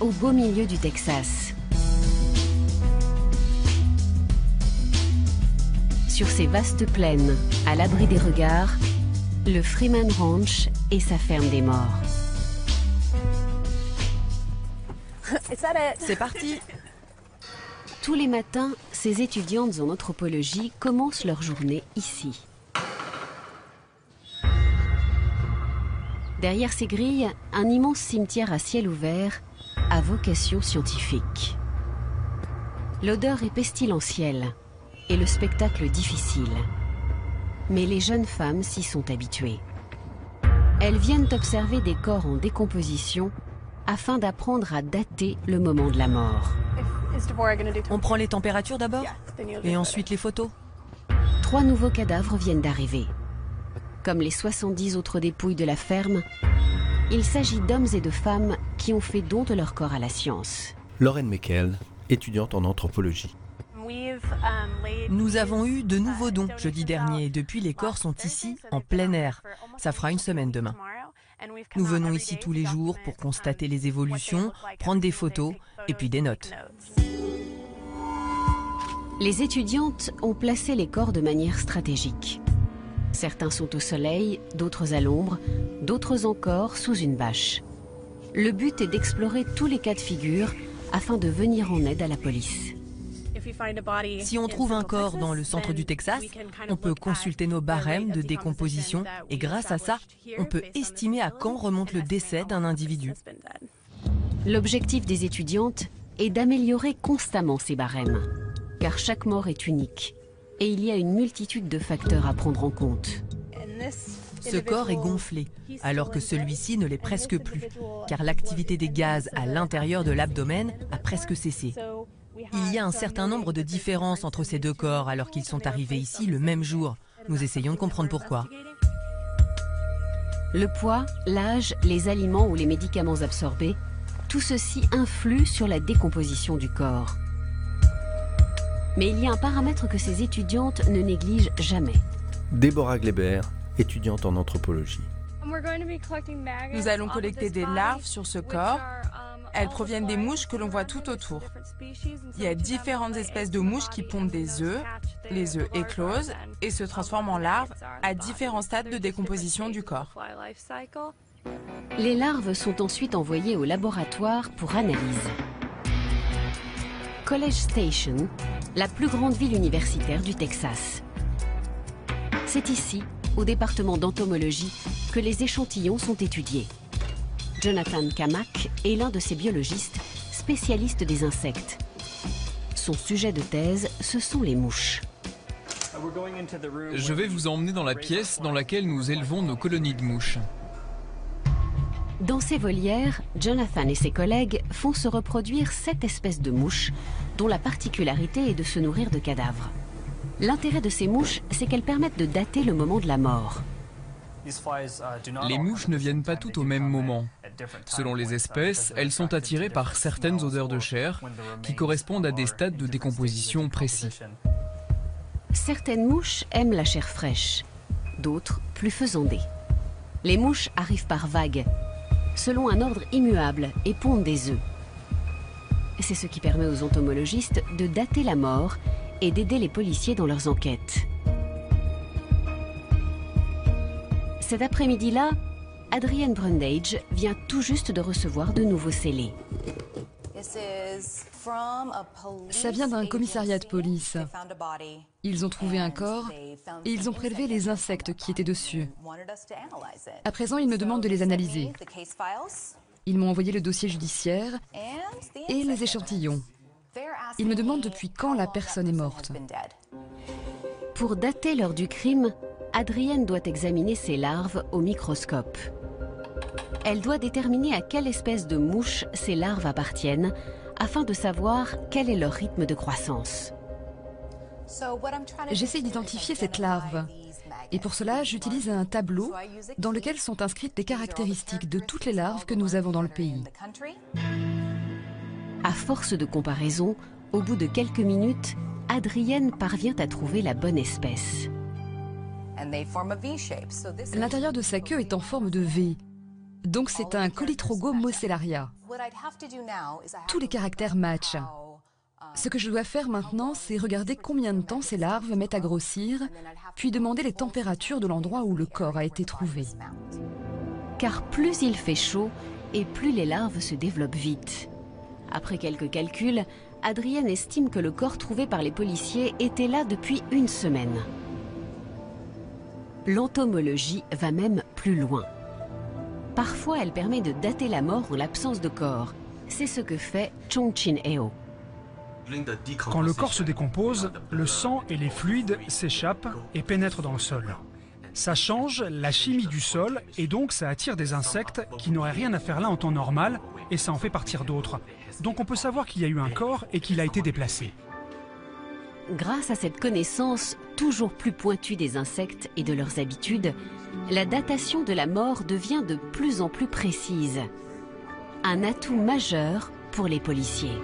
Au beau milieu du Texas. Sur ces vastes plaines, à l'abri des regards, le Freeman Ranch et sa ferme des morts. C'est parti Tous les matins, ces étudiantes en anthropologie commencent leur journée ici. Derrière ces grilles, un immense cimetière à ciel ouvert à vocation scientifique. L'odeur est pestilentielle et le spectacle difficile. Mais les jeunes femmes s'y sont habituées. Elles viennent observer des corps en décomposition afin d'apprendre à dater le moment de la mort. On prend les températures d'abord Et ensuite les photos Trois nouveaux cadavres viennent d'arriver. Comme les 70 autres dépouilles de la ferme, il s'agit d'hommes et de femmes qui ont fait don de leur corps à la science. Lauren Meckel, étudiante en anthropologie. Nous avons eu de nouveaux dons jeudi dernier. Depuis, les corps sont ici, en plein air. Ça fera une semaine demain. Nous venons ici tous les jours pour constater les évolutions, prendre des photos et puis des notes. Les étudiantes ont placé les corps de manière stratégique. Certains sont au soleil, d'autres à l'ombre, d'autres encore sous une bâche. Le but est d'explorer tous les cas de figure afin de venir en aide à la police. Si on trouve un corps dans le centre du Texas, on peut consulter nos barèmes de décomposition et grâce à ça, on peut estimer à quand remonte le décès d'un individu. L'objectif des étudiantes est d'améliorer constamment ces barèmes, car chaque mort est unique et il y a une multitude de facteurs à prendre en compte. Ce corps est gonflé, alors que celui-ci ne l'est presque plus, car l'activité des gaz à l'intérieur de l'abdomen a presque cessé. Il y a un certain nombre de différences entre ces deux corps alors qu'ils sont arrivés ici le même jour. Nous essayons de comprendre pourquoi. Le poids, l'âge, les aliments ou les médicaments absorbés, tout ceci influe sur la décomposition du corps. Mais il y a un paramètre que ces étudiantes ne négligent jamais. Déborah Gleber, étudiante en anthropologie. Nous allons collecter des larves sur ce corps. Elles proviennent des mouches que l'on voit tout autour. Il y a différentes espèces de mouches qui pondent des œufs. Les œufs éclosent et se transforment en larves à différents stades de décomposition du corps. Les larves sont ensuite envoyées au laboratoire pour analyse. College Station, la plus grande ville universitaire du Texas. C'est ici, au département d'entomologie, que les échantillons sont étudiés. Jonathan Kamak est l'un de ces biologistes spécialistes des insectes. Son sujet de thèse, ce sont les mouches. Je vais vous emmener dans la pièce dans laquelle nous élevons nos colonies de mouches. Dans ces volières, Jonathan et ses collègues font se reproduire sept espèces de mouches, dont la particularité est de se nourrir de cadavres. L'intérêt de ces mouches, c'est qu'elles permettent de dater le moment de la mort. Les mouches ne viennent pas toutes au même moment. Selon les espèces, elles sont attirées par certaines odeurs de chair qui correspondent à des stades de décomposition précis. Certaines mouches aiment la chair fraîche, d'autres plus faisandées. Les mouches arrivent par vagues, selon un ordre immuable et pondent des œufs. C'est ce qui permet aux entomologistes de dater la mort et d'aider les policiers dans leurs enquêtes. Cet après-midi-là, Adrienne Brundage vient tout juste de recevoir de nouveaux scellés. Ça vient d'un commissariat de police. Ils ont trouvé un corps et ils ont prélevé les insectes qui étaient dessus. À présent, ils me demandent de les analyser. Ils m'ont envoyé le dossier judiciaire et les échantillons. Ils me demandent depuis quand la personne est morte. Pour dater l'heure du crime, Adrienne doit examiner ses larves au microscope. Elle doit déterminer à quelle espèce de mouche ces larves appartiennent afin de savoir quel est leur rythme de croissance. J'essaie d'identifier cette larve. Et pour cela, j'utilise un tableau dans lequel sont inscrites les caractéristiques de toutes les larves que nous avons dans le pays. À force de comparaison, au bout de quelques minutes, Adrienne parvient à trouver la bonne espèce. L'intérieur de sa queue est en forme de V. Donc c'est un Colytrogo mocellaria. Tous les caractères matchent. Ce que je dois faire maintenant, c'est regarder combien de temps ces larves mettent à grossir, puis demander les températures de l'endroit où le corps a été trouvé. Car plus il fait chaud, et plus les larves se développent vite. Après quelques calculs, Adrienne estime que le corps trouvé par les policiers était là depuis une semaine. L'entomologie va même plus loin. Parfois, elle permet de dater la mort en l'absence de corps. C'est ce que fait Chong Chin Eo. Quand le corps se décompose, le sang et les fluides s'échappent et pénètrent dans le sol. Ça change la chimie du sol et donc ça attire des insectes qui n'auraient rien à faire là en temps normal et ça en fait partir d'autres. Donc on peut savoir qu'il y a eu un corps et qu'il a été déplacé. Grâce à cette connaissance toujours plus pointue des insectes et de leurs habitudes, la datation de la mort devient de plus en plus précise. Un atout majeur pour les policiers.